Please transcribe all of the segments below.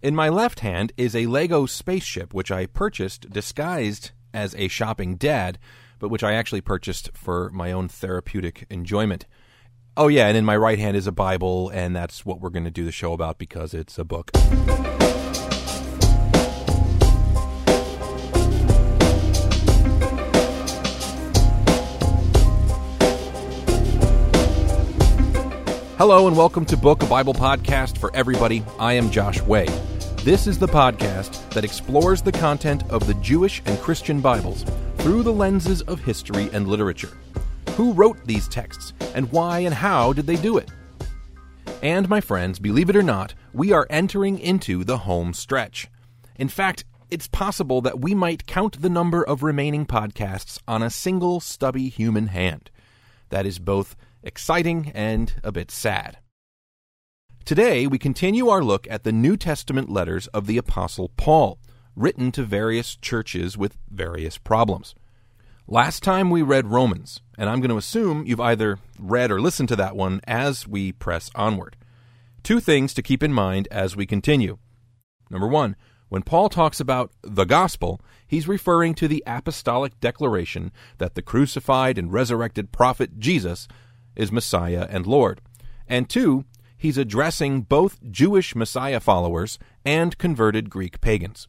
In my left hand is a Lego spaceship, which I purchased disguised as a shopping dad, but which I actually purchased for my own therapeutic enjoyment. Oh, yeah, and in my right hand is a Bible, and that's what we're going to do the show about because it's a book. Hello and welcome to Book, a Bible podcast for everybody. I am Josh Way. This is the podcast that explores the content of the Jewish and Christian Bibles through the lenses of history and literature. Who wrote these texts, and why and how did they do it? And, my friends, believe it or not, we are entering into the home stretch. In fact, it's possible that we might count the number of remaining podcasts on a single stubby human hand. That is both exciting and a bit sad. Today, we continue our look at the New Testament letters of the Apostle Paul, written to various churches with various problems. Last time we read Romans, and I'm going to assume you've either read or listened to that one as we press onward. Two things to keep in mind as we continue. Number one, when Paul talks about the gospel, he's referring to the apostolic declaration that the crucified and resurrected prophet Jesus is Messiah and Lord. And two, he's addressing both Jewish Messiah followers and converted Greek pagans.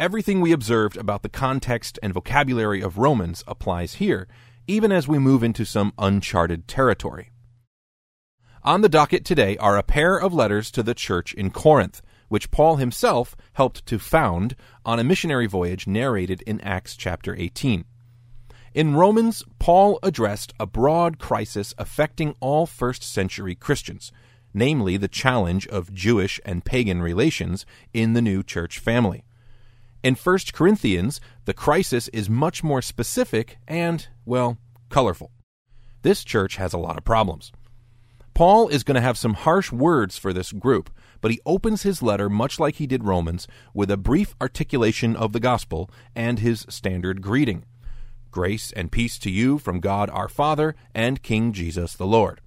Everything we observed about the context and vocabulary of Romans applies here, even as we move into some uncharted territory. On the docket today are a pair of letters to the church in Corinth, which Paul himself helped to found on a missionary voyage narrated in Acts chapter 18. In Romans, Paul addressed a broad crisis affecting all first century Christians, namely the challenge of Jewish and pagan relations in the new church family. In 1 Corinthians, the crisis is much more specific and, well, colorful. This church has a lot of problems. Paul is going to have some harsh words for this group, but he opens his letter much like he did Romans with a brief articulation of the gospel and his standard greeting. Grace and peace to you from God our Father and King Jesus the Lord.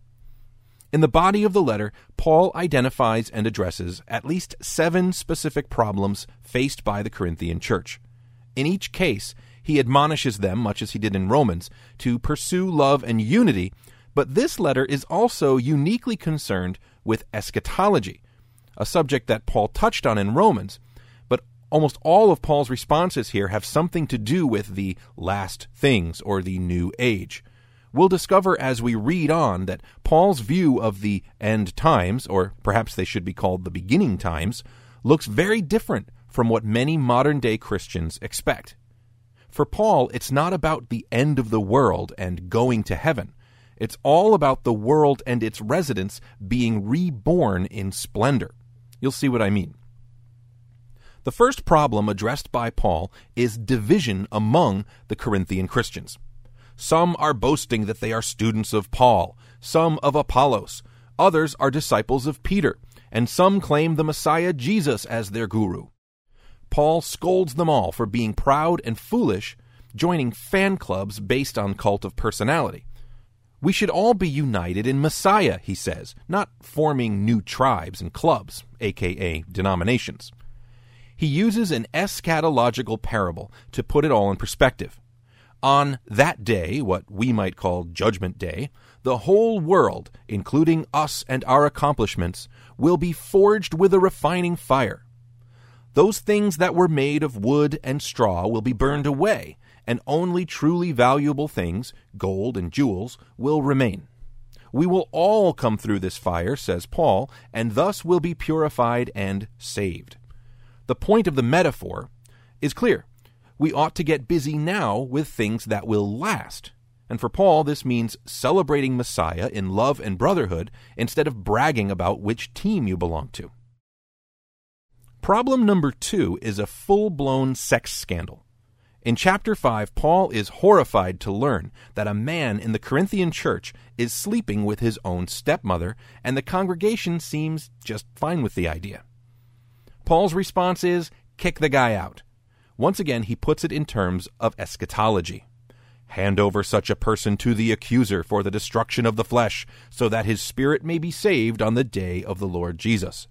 In the body of the letter, Paul identifies and addresses at least seven specific problems faced by the Corinthian church. In each case, he admonishes them, much as he did in Romans, to pursue love and unity, but this letter is also uniquely concerned with eschatology, a subject that Paul touched on in Romans, but almost all of Paul's responses here have something to do with the last things or the new age. We'll discover as we read on that Paul's view of the end times, or perhaps they should be called the beginning times, looks very different from what many modern day Christians expect. For Paul, it's not about the end of the world and going to heaven. It's all about the world and its residents being reborn in splendor. You'll see what I mean. The first problem addressed by Paul is division among the Corinthian Christians. Some are boasting that they are students of Paul, some of Apollos, others are disciples of Peter, and some claim the Messiah Jesus as their guru. Paul scolds them all for being proud and foolish, joining fan clubs based on cult of personality. We should all be united in Messiah, he says, not forming new tribes and clubs, aka denominations he uses an eschatological parable to put it all in perspective. On that day, what we might call Judgment Day, the whole world, including us and our accomplishments, will be forged with a refining fire. Those things that were made of wood and straw will be burned away, and only truly valuable things, gold and jewels, will remain. We will all come through this fire, says Paul, and thus will be purified and saved. The point of the metaphor is clear. We ought to get busy now with things that will last. And for Paul, this means celebrating Messiah in love and brotherhood instead of bragging about which team you belong to. Problem number two is a full blown sex scandal. In chapter 5, Paul is horrified to learn that a man in the Corinthian church is sleeping with his own stepmother, and the congregation seems just fine with the idea. Paul's response is kick the guy out. Once again, he puts it in terms of eschatology. Hand over such a person to the accuser for the destruction of the flesh, so that his spirit may be saved on the day of the Lord Jesus.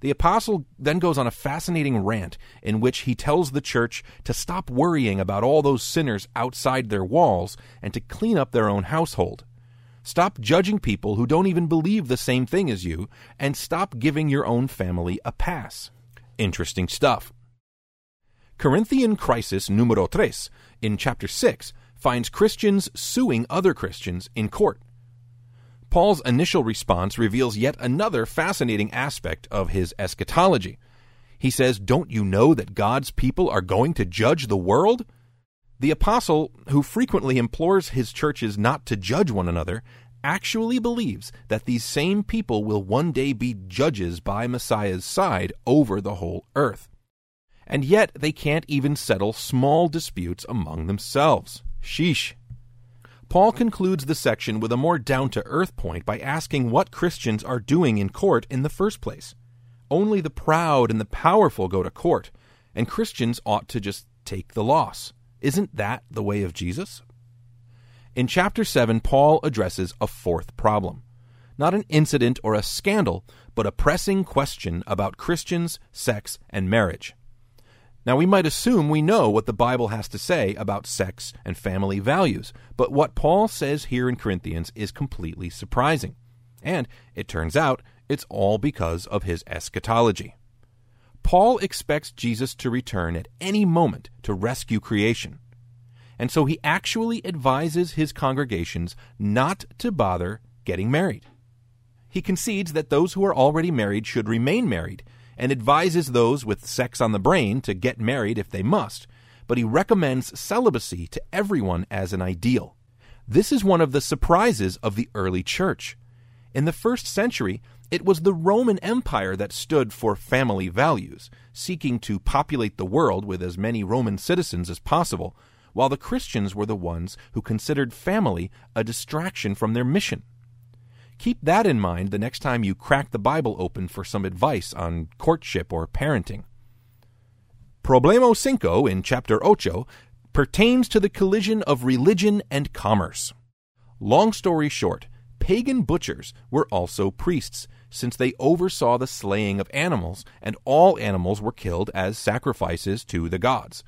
The apostle then goes on a fascinating rant in which he tells the church to stop worrying about all those sinners outside their walls and to clean up their own household. Stop judging people who don't even believe the same thing as you, and stop giving your own family a pass. Interesting stuff. Corinthian Crisis numero tres in chapter 6 finds Christians suing other Christians in court. Paul's initial response reveals yet another fascinating aspect of his eschatology. He says, Don't you know that God's people are going to judge the world? The apostle, who frequently implores his churches not to judge one another, actually believes that these same people will one day be judges by Messiah's side over the whole earth. And yet they can't even settle small disputes among themselves. Sheesh. Paul concludes the section with a more down to earth point by asking what Christians are doing in court in the first place. Only the proud and the powerful go to court, and Christians ought to just take the loss. Isn't that the way of Jesus? In chapter 7, Paul addresses a fourth problem. Not an incident or a scandal, but a pressing question about Christians, sex, and marriage. Now, we might assume we know what the Bible has to say about sex and family values, but what Paul says here in Corinthians is completely surprising. And it turns out it's all because of his eschatology. Paul expects Jesus to return at any moment to rescue creation. And so he actually advises his congregations not to bother getting married. He concedes that those who are already married should remain married and advises those with sex on the brain to get married if they must, but he recommends celibacy to everyone as an ideal. This is one of the surprises of the early church. In the first century, it was the Roman Empire that stood for family values, seeking to populate the world with as many Roman citizens as possible, while the Christians were the ones who considered family a distraction from their mission. Keep that in mind the next time you crack the Bible open for some advice on courtship or parenting. Problema cinco in chapter ocho pertains to the collision of religion and commerce. Long story short, pagan butchers were also priests, since they oversaw the slaying of animals, and all animals were killed as sacrifices to the gods.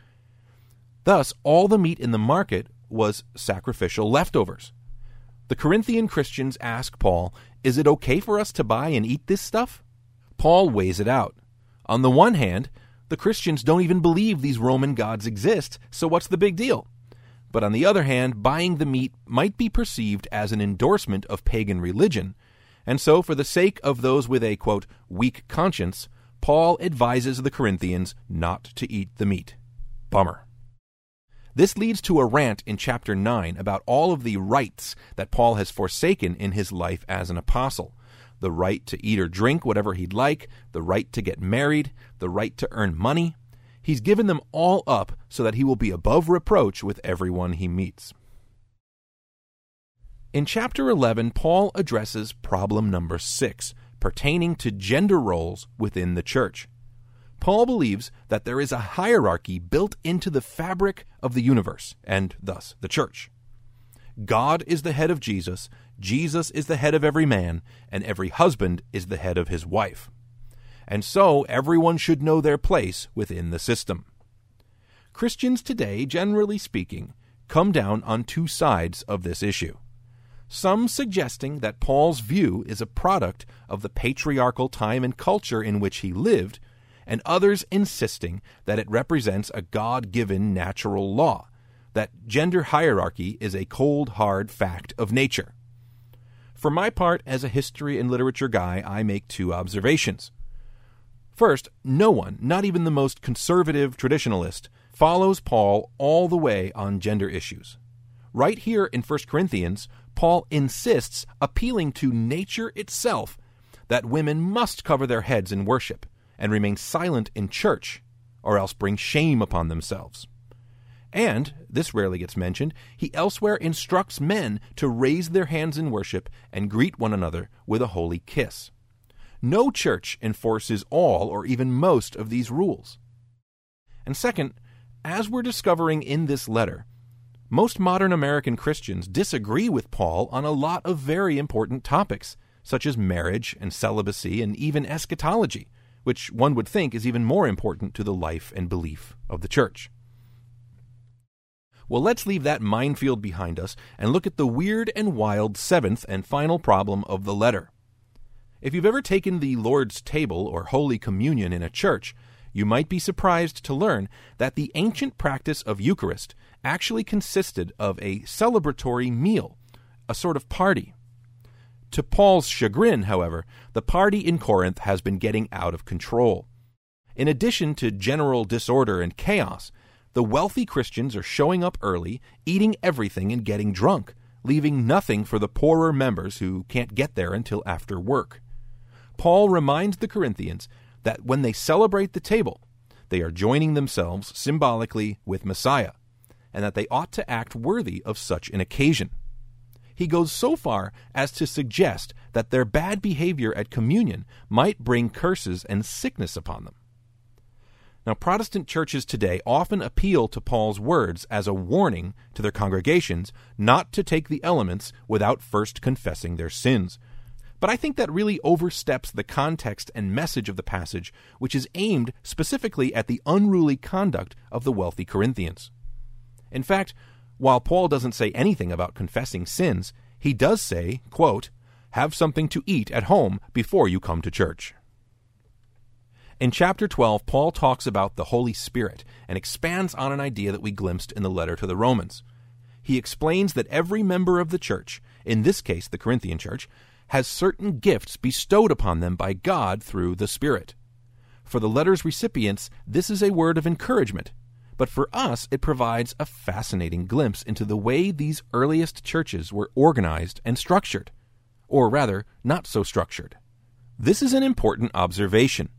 Thus, all the meat in the market was sacrificial leftovers. The Corinthian Christians ask Paul, Is it okay for us to buy and eat this stuff? Paul weighs it out. On the one hand, the Christians don't even believe these Roman gods exist, so what's the big deal? But on the other hand, buying the meat might be perceived as an endorsement of pagan religion, and so for the sake of those with a, quote, weak conscience, Paul advises the Corinthians not to eat the meat. Bummer. This leads to a rant in chapter 9 about all of the rights that Paul has forsaken in his life as an apostle the right to eat or drink whatever he'd like, the right to get married, the right to earn money. He's given them all up so that he will be above reproach with everyone he meets. In chapter 11, Paul addresses problem number 6, pertaining to gender roles within the church. Paul believes that there is a hierarchy built into the fabric of the universe, and thus the church. God is the head of Jesus, Jesus is the head of every man, and every husband is the head of his wife. And so everyone should know their place within the system. Christians today, generally speaking, come down on two sides of this issue. Some suggesting that Paul's view is a product of the patriarchal time and culture in which he lived and others insisting that it represents a God given natural law, that gender hierarchy is a cold, hard fact of nature. For my part, as a history and literature guy, I make two observations. First, no one, not even the most conservative traditionalist, follows Paul all the way on gender issues. Right here in 1 Corinthians, Paul insists, appealing to nature itself, that women must cover their heads in worship, and remain silent in church, or else bring shame upon themselves. And, this rarely gets mentioned, he elsewhere instructs men to raise their hands in worship and greet one another with a holy kiss. No church enforces all or even most of these rules. And second, as we're discovering in this letter, most modern American Christians disagree with Paul on a lot of very important topics, such as marriage and celibacy and even eschatology, which one would think is even more important to the life and belief of the church. Well, let's leave that minefield behind us and look at the weird and wild seventh and final problem of the letter. If you've ever taken the Lord's table or Holy Communion in a church, you might be surprised to learn that the ancient practice of Eucharist actually consisted of a celebratory meal, a sort of party. To Paul's chagrin, however, the party in Corinth has been getting out of control. In addition to general disorder and chaos, the wealthy Christians are showing up early, eating everything, and getting drunk, leaving nothing for the poorer members who can't get there until after work. Paul reminds the Corinthians that when they celebrate the table, they are joining themselves symbolically with Messiah, and that they ought to act worthy of such an occasion. He goes so far as to suggest that their bad behavior at communion might bring curses and sickness upon them. Now, Protestant churches today often appeal to Paul's words as a warning to their congregations not to take the elements without first confessing their sins. But I think that really oversteps the context and message of the passage, which is aimed specifically at the unruly conduct of the wealthy Corinthians. In fact, while Paul doesn't say anything about confessing sins, he does say, quote, Have something to eat at home before you come to church. In chapter 12, Paul talks about the Holy Spirit and expands on an idea that we glimpsed in the letter to the Romans. He explains that every member of the church, in this case the Corinthian church, has certain gifts bestowed upon them by God through the Spirit. For the letter's recipients, this is a word of encouragement, but for us, it provides a fascinating glimpse into the way these earliest churches were organized and structured, or rather, not so structured. This is an important observation.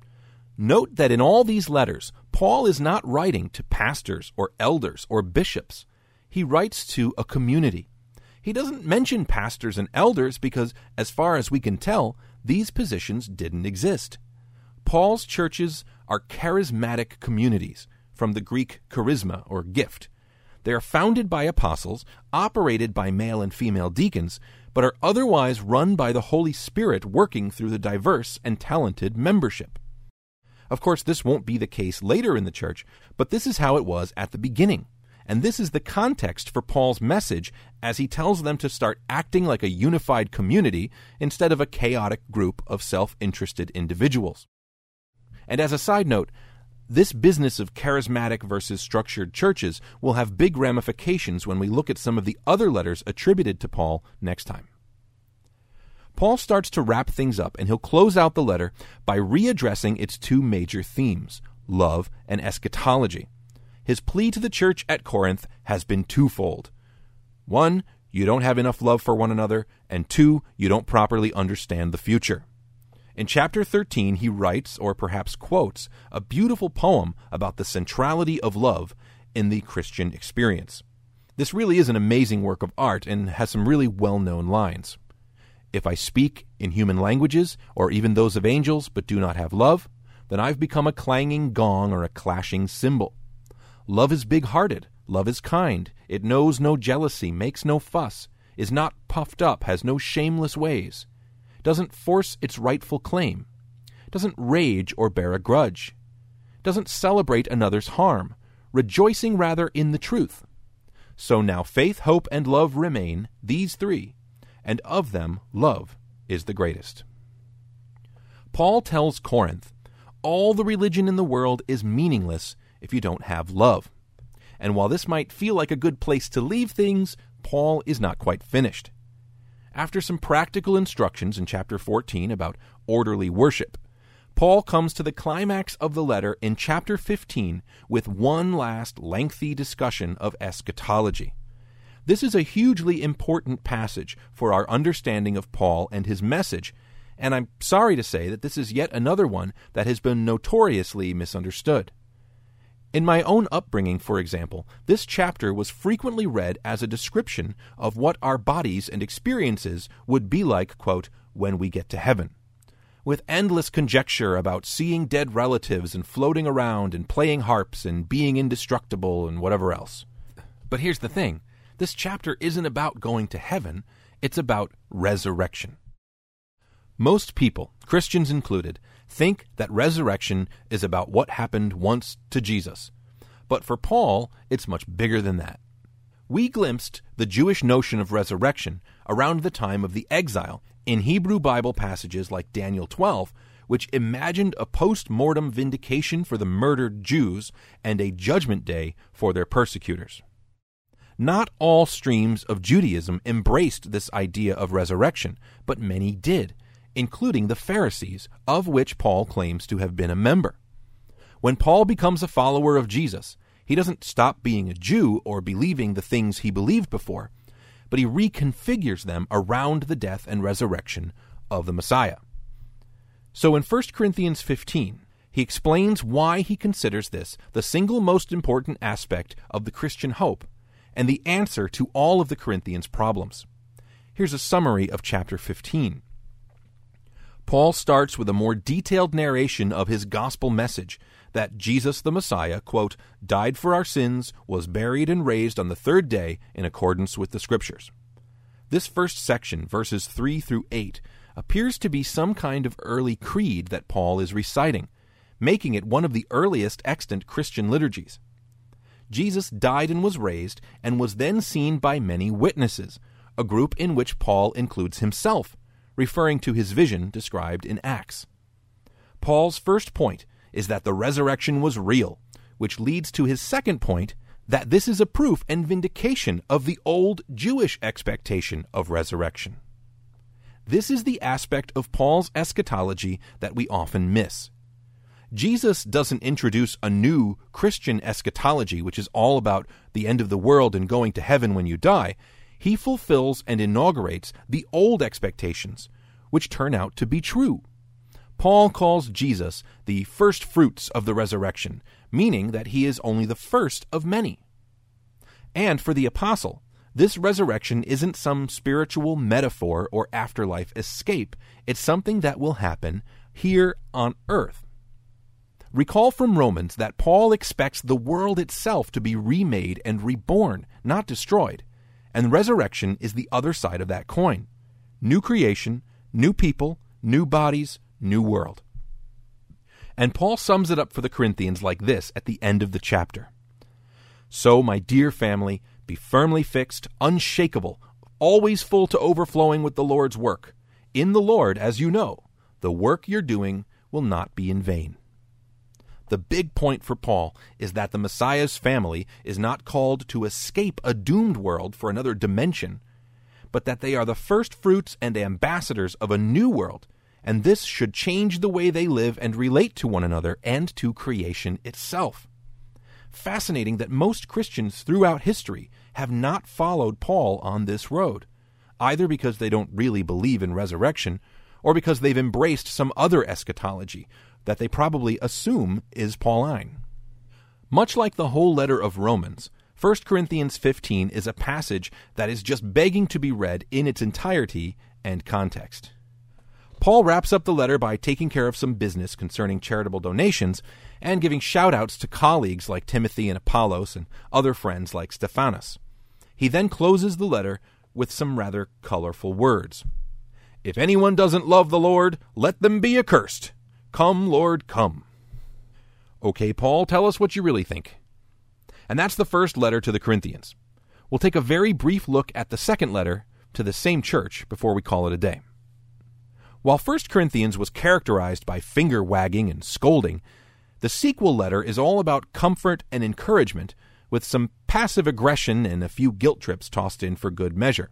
Note that in all these letters, Paul is not writing to pastors or elders or bishops. He writes to a community. He doesn't mention pastors and elders because, as far as we can tell, these positions didn't exist. Paul's churches are charismatic communities, from the Greek charisma or gift. They are founded by apostles, operated by male and female deacons, but are otherwise run by the Holy Spirit working through the diverse and talented membership. Of course, this won't be the case later in the church, but this is how it was at the beginning. And this is the context for Paul's message as he tells them to start acting like a unified community instead of a chaotic group of self interested individuals. And as a side note, this business of charismatic versus structured churches will have big ramifications when we look at some of the other letters attributed to Paul next time. Paul starts to wrap things up, and he'll close out the letter by readdressing its two major themes love and eschatology. His plea to the church at Corinth has been twofold. One, you don't have enough love for one another, and two, you don't properly understand the future. In chapter 13, he writes, or perhaps quotes, a beautiful poem about the centrality of love in the Christian experience. This really is an amazing work of art and has some really well known lines. If I speak in human languages, or even those of angels, but do not have love, then I've become a clanging gong or a clashing cymbal. Love is big hearted, love is kind, it knows no jealousy, makes no fuss, is not puffed up, has no shameless ways, doesn't force its rightful claim, doesn't rage or bear a grudge, doesn't celebrate another's harm, rejoicing rather in the truth. So now faith, hope, and love remain, these three, and of them love is the greatest. Paul tells Corinth, all the religion in the world is meaningless if you don't have love. And while this might feel like a good place to leave things, Paul is not quite finished. After some practical instructions in chapter 14 about orderly worship, Paul comes to the climax of the letter in chapter 15 with one last lengthy discussion of eschatology. This is a hugely important passage for our understanding of Paul and his message, and I'm sorry to say that this is yet another one that has been notoriously misunderstood. In my own upbringing, for example, this chapter was frequently read as a description of what our bodies and experiences would be like, quote, when we get to heaven. With endless conjecture about seeing dead relatives and floating around and playing harps and being indestructible and whatever else. But here's the thing this chapter isn't about going to heaven, it's about resurrection. Most people, Christians included, think that resurrection is about what happened once to Jesus. But for Paul, it's much bigger than that. We glimpsed the Jewish notion of resurrection around the time of the exile in Hebrew Bible passages like Daniel 12, which imagined a post mortem vindication for the murdered Jews and a judgment day for their persecutors. Not all streams of Judaism embraced this idea of resurrection, but many did, including the Pharisees, of which Paul claims to have been a member. When Paul becomes a follower of Jesus, he doesn't stop being a Jew or believing the things he believed before, but he reconfigures them around the death and resurrection of the Messiah. So in 1 Corinthians 15, he explains why he considers this the single most important aspect of the Christian hope and the answer to all of the Corinthians' problems. Here's a summary of chapter 15. Paul starts with a more detailed narration of his gospel message that Jesus the Messiah, quote, died for our sins, was buried, and raised on the third day in accordance with the Scriptures. This first section, verses 3 through 8, appears to be some kind of early creed that Paul is reciting, making it one of the earliest extant Christian liturgies. Jesus died and was raised, and was then seen by many witnesses, a group in which Paul includes himself, referring to his vision described in Acts. Paul's first point is that the resurrection was real, which leads to his second point that this is a proof and vindication of the old Jewish expectation of resurrection. This is the aspect of Paul's eschatology that we often miss. Jesus doesn't introduce a new Christian eschatology, which is all about the end of the world and going to heaven when you die. He fulfills and inaugurates the old expectations, which turn out to be true. Paul calls Jesus the first fruits of the resurrection, meaning that he is only the first of many. And for the apostle, this resurrection isn't some spiritual metaphor or afterlife escape. It's something that will happen here on earth. Recall from Romans that Paul expects the world itself to be remade and reborn, not destroyed. And resurrection is the other side of that coin. New creation, new people, new bodies, new world. And Paul sums it up for the Corinthians like this at the end of the chapter So, my dear family, be firmly fixed, unshakable, always full to overflowing with the Lord's work. In the Lord, as you know, the work you're doing will not be in vain. The big point for Paul is that the Messiah's family is not called to escape a doomed world for another dimension, but that they are the first fruits and ambassadors of a new world, and this should change the way they live and relate to one another and to creation itself. Fascinating that most Christians throughout history have not followed Paul on this road, either because they don't really believe in resurrection, or because they've embraced some other eschatology that they probably assume is Pauline. Much like the whole letter of Romans, 1 Corinthians 15 is a passage that is just begging to be read in its entirety and context. Paul wraps up the letter by taking care of some business concerning charitable donations and giving shout outs to colleagues like Timothy and Apollos and other friends like Stephanas. He then closes the letter with some rather colorful words. If anyone doesn't love the Lord, let them be accursed. Come, Lord, come. Okay, Paul, tell us what you really think. And that's the first letter to the Corinthians. We'll take a very brief look at the second letter to the same church before we call it a day. While 1 Corinthians was characterized by finger wagging and scolding, the sequel letter is all about comfort and encouragement, with some passive aggression and a few guilt trips tossed in for good measure.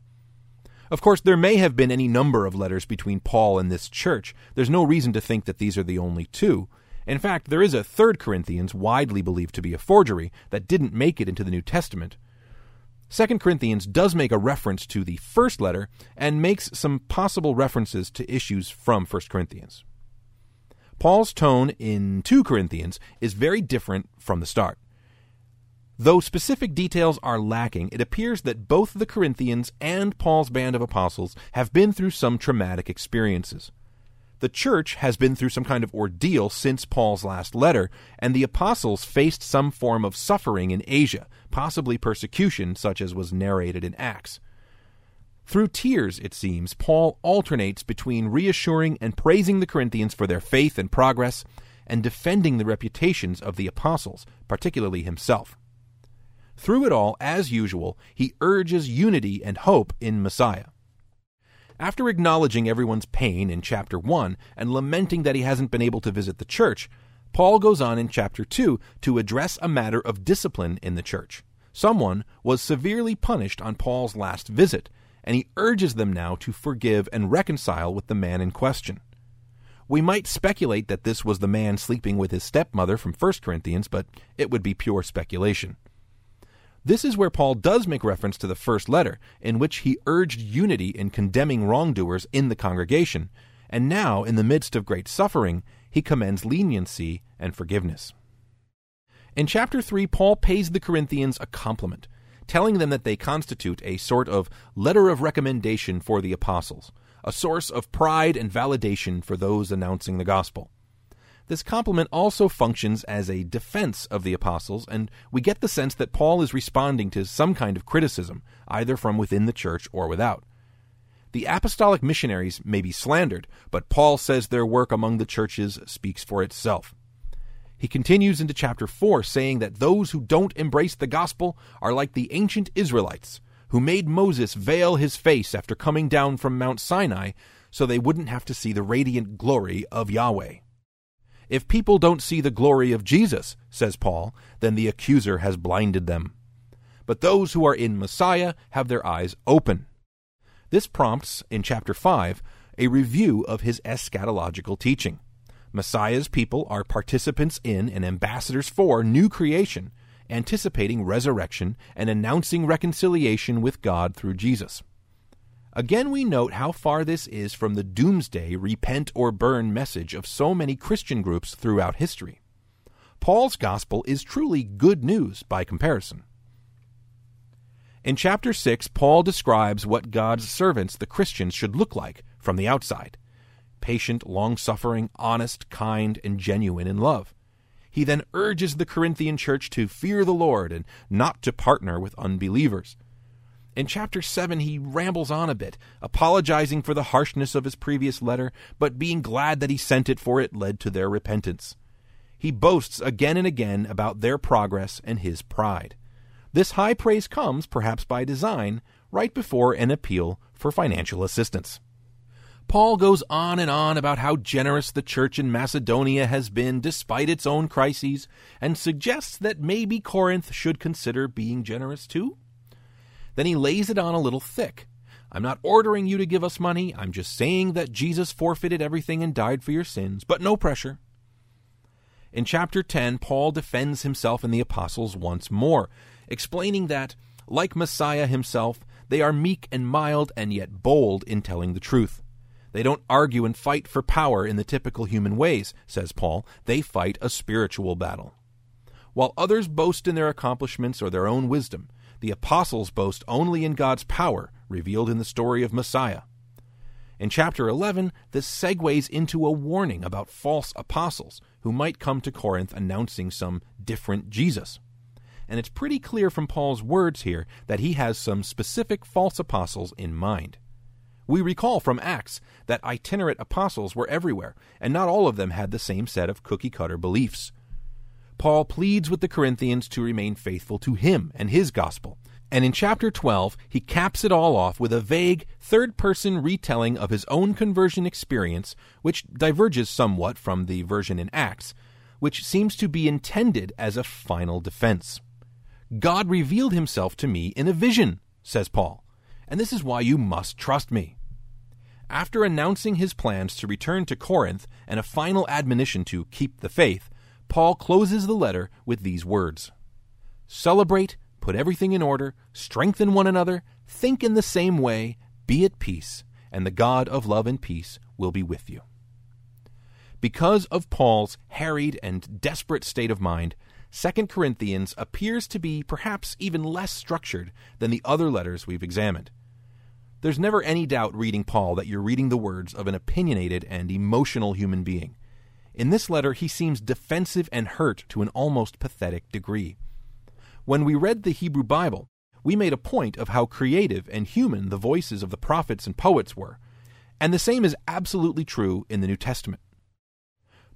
Of course, there may have been any number of letters between Paul and this church. There's no reason to think that these are the only two. In fact, there is a third Corinthians widely believed to be a forgery that didn't make it into the New Testament. 2 Corinthians does make a reference to the first letter and makes some possible references to issues from 1 Corinthians. Paul's tone in 2 Corinthians is very different from the start. Though specific details are lacking, it appears that both the Corinthians and Paul's band of apostles have been through some traumatic experiences. The church has been through some kind of ordeal since Paul's last letter, and the apostles faced some form of suffering in Asia, possibly persecution such as was narrated in Acts. Through tears, it seems, Paul alternates between reassuring and praising the Corinthians for their faith and progress, and defending the reputations of the apostles, particularly himself. Through it all, as usual, he urges unity and hope in Messiah. After acknowledging everyone's pain in chapter 1 and lamenting that he hasn't been able to visit the church, Paul goes on in chapter 2 to address a matter of discipline in the church. Someone was severely punished on Paul's last visit, and he urges them now to forgive and reconcile with the man in question. We might speculate that this was the man sleeping with his stepmother from 1 Corinthians, but it would be pure speculation. This is where Paul does make reference to the first letter, in which he urged unity in condemning wrongdoers in the congregation, and now, in the midst of great suffering, he commends leniency and forgiveness. In chapter 3, Paul pays the Corinthians a compliment, telling them that they constitute a sort of letter of recommendation for the apostles, a source of pride and validation for those announcing the gospel. This compliment also functions as a defense of the apostles, and we get the sense that Paul is responding to some kind of criticism, either from within the church or without. The apostolic missionaries may be slandered, but Paul says their work among the churches speaks for itself. He continues into chapter 4, saying that those who don't embrace the gospel are like the ancient Israelites, who made Moses veil his face after coming down from Mount Sinai so they wouldn't have to see the radiant glory of Yahweh. If people don't see the glory of Jesus, says Paul, then the accuser has blinded them. But those who are in Messiah have their eyes open. This prompts, in chapter 5, a review of his eschatological teaching. Messiah's people are participants in and ambassadors for new creation, anticipating resurrection and announcing reconciliation with God through Jesus. Again, we note how far this is from the doomsday repent or burn message of so many Christian groups throughout history. Paul's gospel is truly good news by comparison. In chapter 6, Paul describes what God's servants, the Christians, should look like from the outside patient, long suffering, honest, kind, and genuine in love. He then urges the Corinthian church to fear the Lord and not to partner with unbelievers. In chapter 7, he rambles on a bit, apologizing for the harshness of his previous letter, but being glad that he sent it, for it led to their repentance. He boasts again and again about their progress and his pride. This high praise comes, perhaps by design, right before an appeal for financial assistance. Paul goes on and on about how generous the church in Macedonia has been despite its own crises, and suggests that maybe Corinth should consider being generous too. Then he lays it on a little thick. I'm not ordering you to give us money. I'm just saying that Jesus forfeited everything and died for your sins, but no pressure. In chapter 10, Paul defends himself and the apostles once more, explaining that, like Messiah himself, they are meek and mild and yet bold in telling the truth. They don't argue and fight for power in the typical human ways, says Paul. They fight a spiritual battle. While others boast in their accomplishments or their own wisdom, the apostles boast only in God's power revealed in the story of Messiah. In chapter 11, this segues into a warning about false apostles who might come to Corinth announcing some different Jesus. And it's pretty clear from Paul's words here that he has some specific false apostles in mind. We recall from Acts that itinerant apostles were everywhere, and not all of them had the same set of cookie cutter beliefs. Paul pleads with the Corinthians to remain faithful to him and his gospel. And in chapter 12, he caps it all off with a vague, third person retelling of his own conversion experience, which diverges somewhat from the version in Acts, which seems to be intended as a final defense. God revealed himself to me in a vision, says Paul, and this is why you must trust me. After announcing his plans to return to Corinth and a final admonition to keep the faith, Paul closes the letter with these words Celebrate, put everything in order, strengthen one another, think in the same way, be at peace, and the God of love and peace will be with you. Because of Paul's harried and desperate state of mind, 2 Corinthians appears to be perhaps even less structured than the other letters we've examined. There's never any doubt reading Paul that you're reading the words of an opinionated and emotional human being. In this letter, he seems defensive and hurt to an almost pathetic degree. When we read the Hebrew Bible, we made a point of how creative and human the voices of the prophets and poets were, and the same is absolutely true in the New Testament.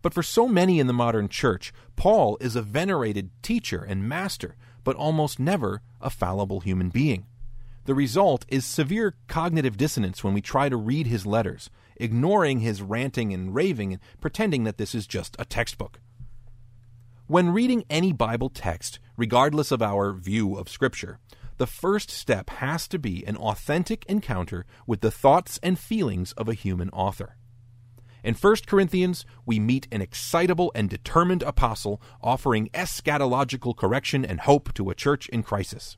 But for so many in the modern church, Paul is a venerated teacher and master, but almost never a fallible human being. The result is severe cognitive dissonance when we try to read his letters, ignoring his ranting and raving and pretending that this is just a textbook. When reading any Bible text, regardless of our view of Scripture, the first step has to be an authentic encounter with the thoughts and feelings of a human author. In 1 Corinthians, we meet an excitable and determined apostle offering eschatological correction and hope to a church in crisis.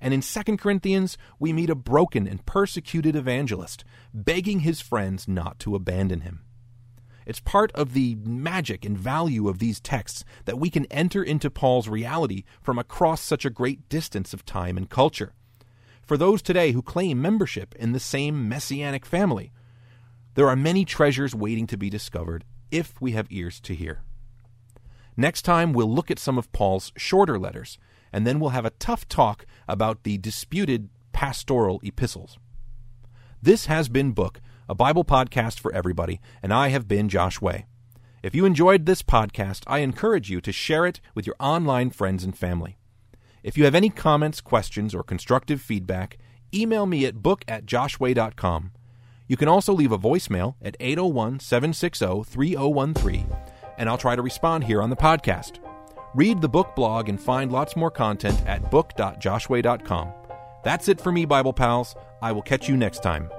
And in 2 Corinthians, we meet a broken and persecuted evangelist begging his friends not to abandon him. It's part of the magic and value of these texts that we can enter into Paul's reality from across such a great distance of time and culture. For those today who claim membership in the same messianic family, there are many treasures waiting to be discovered if we have ears to hear. Next time, we'll look at some of Paul's shorter letters, and then we'll have a tough talk about the disputed pastoral epistles. This has been Book, a Bible podcast for everybody, and I have been Josh Way. If you enjoyed this podcast, I encourage you to share it with your online friends and family. If you have any comments, questions, or constructive feedback, email me at book at joshway.com. You can also leave a voicemail at 801 760 3013, and I'll try to respond here on the podcast. Read the book blog and find lots more content at book.joshway.com. That's it for me, Bible pals. I will catch you next time.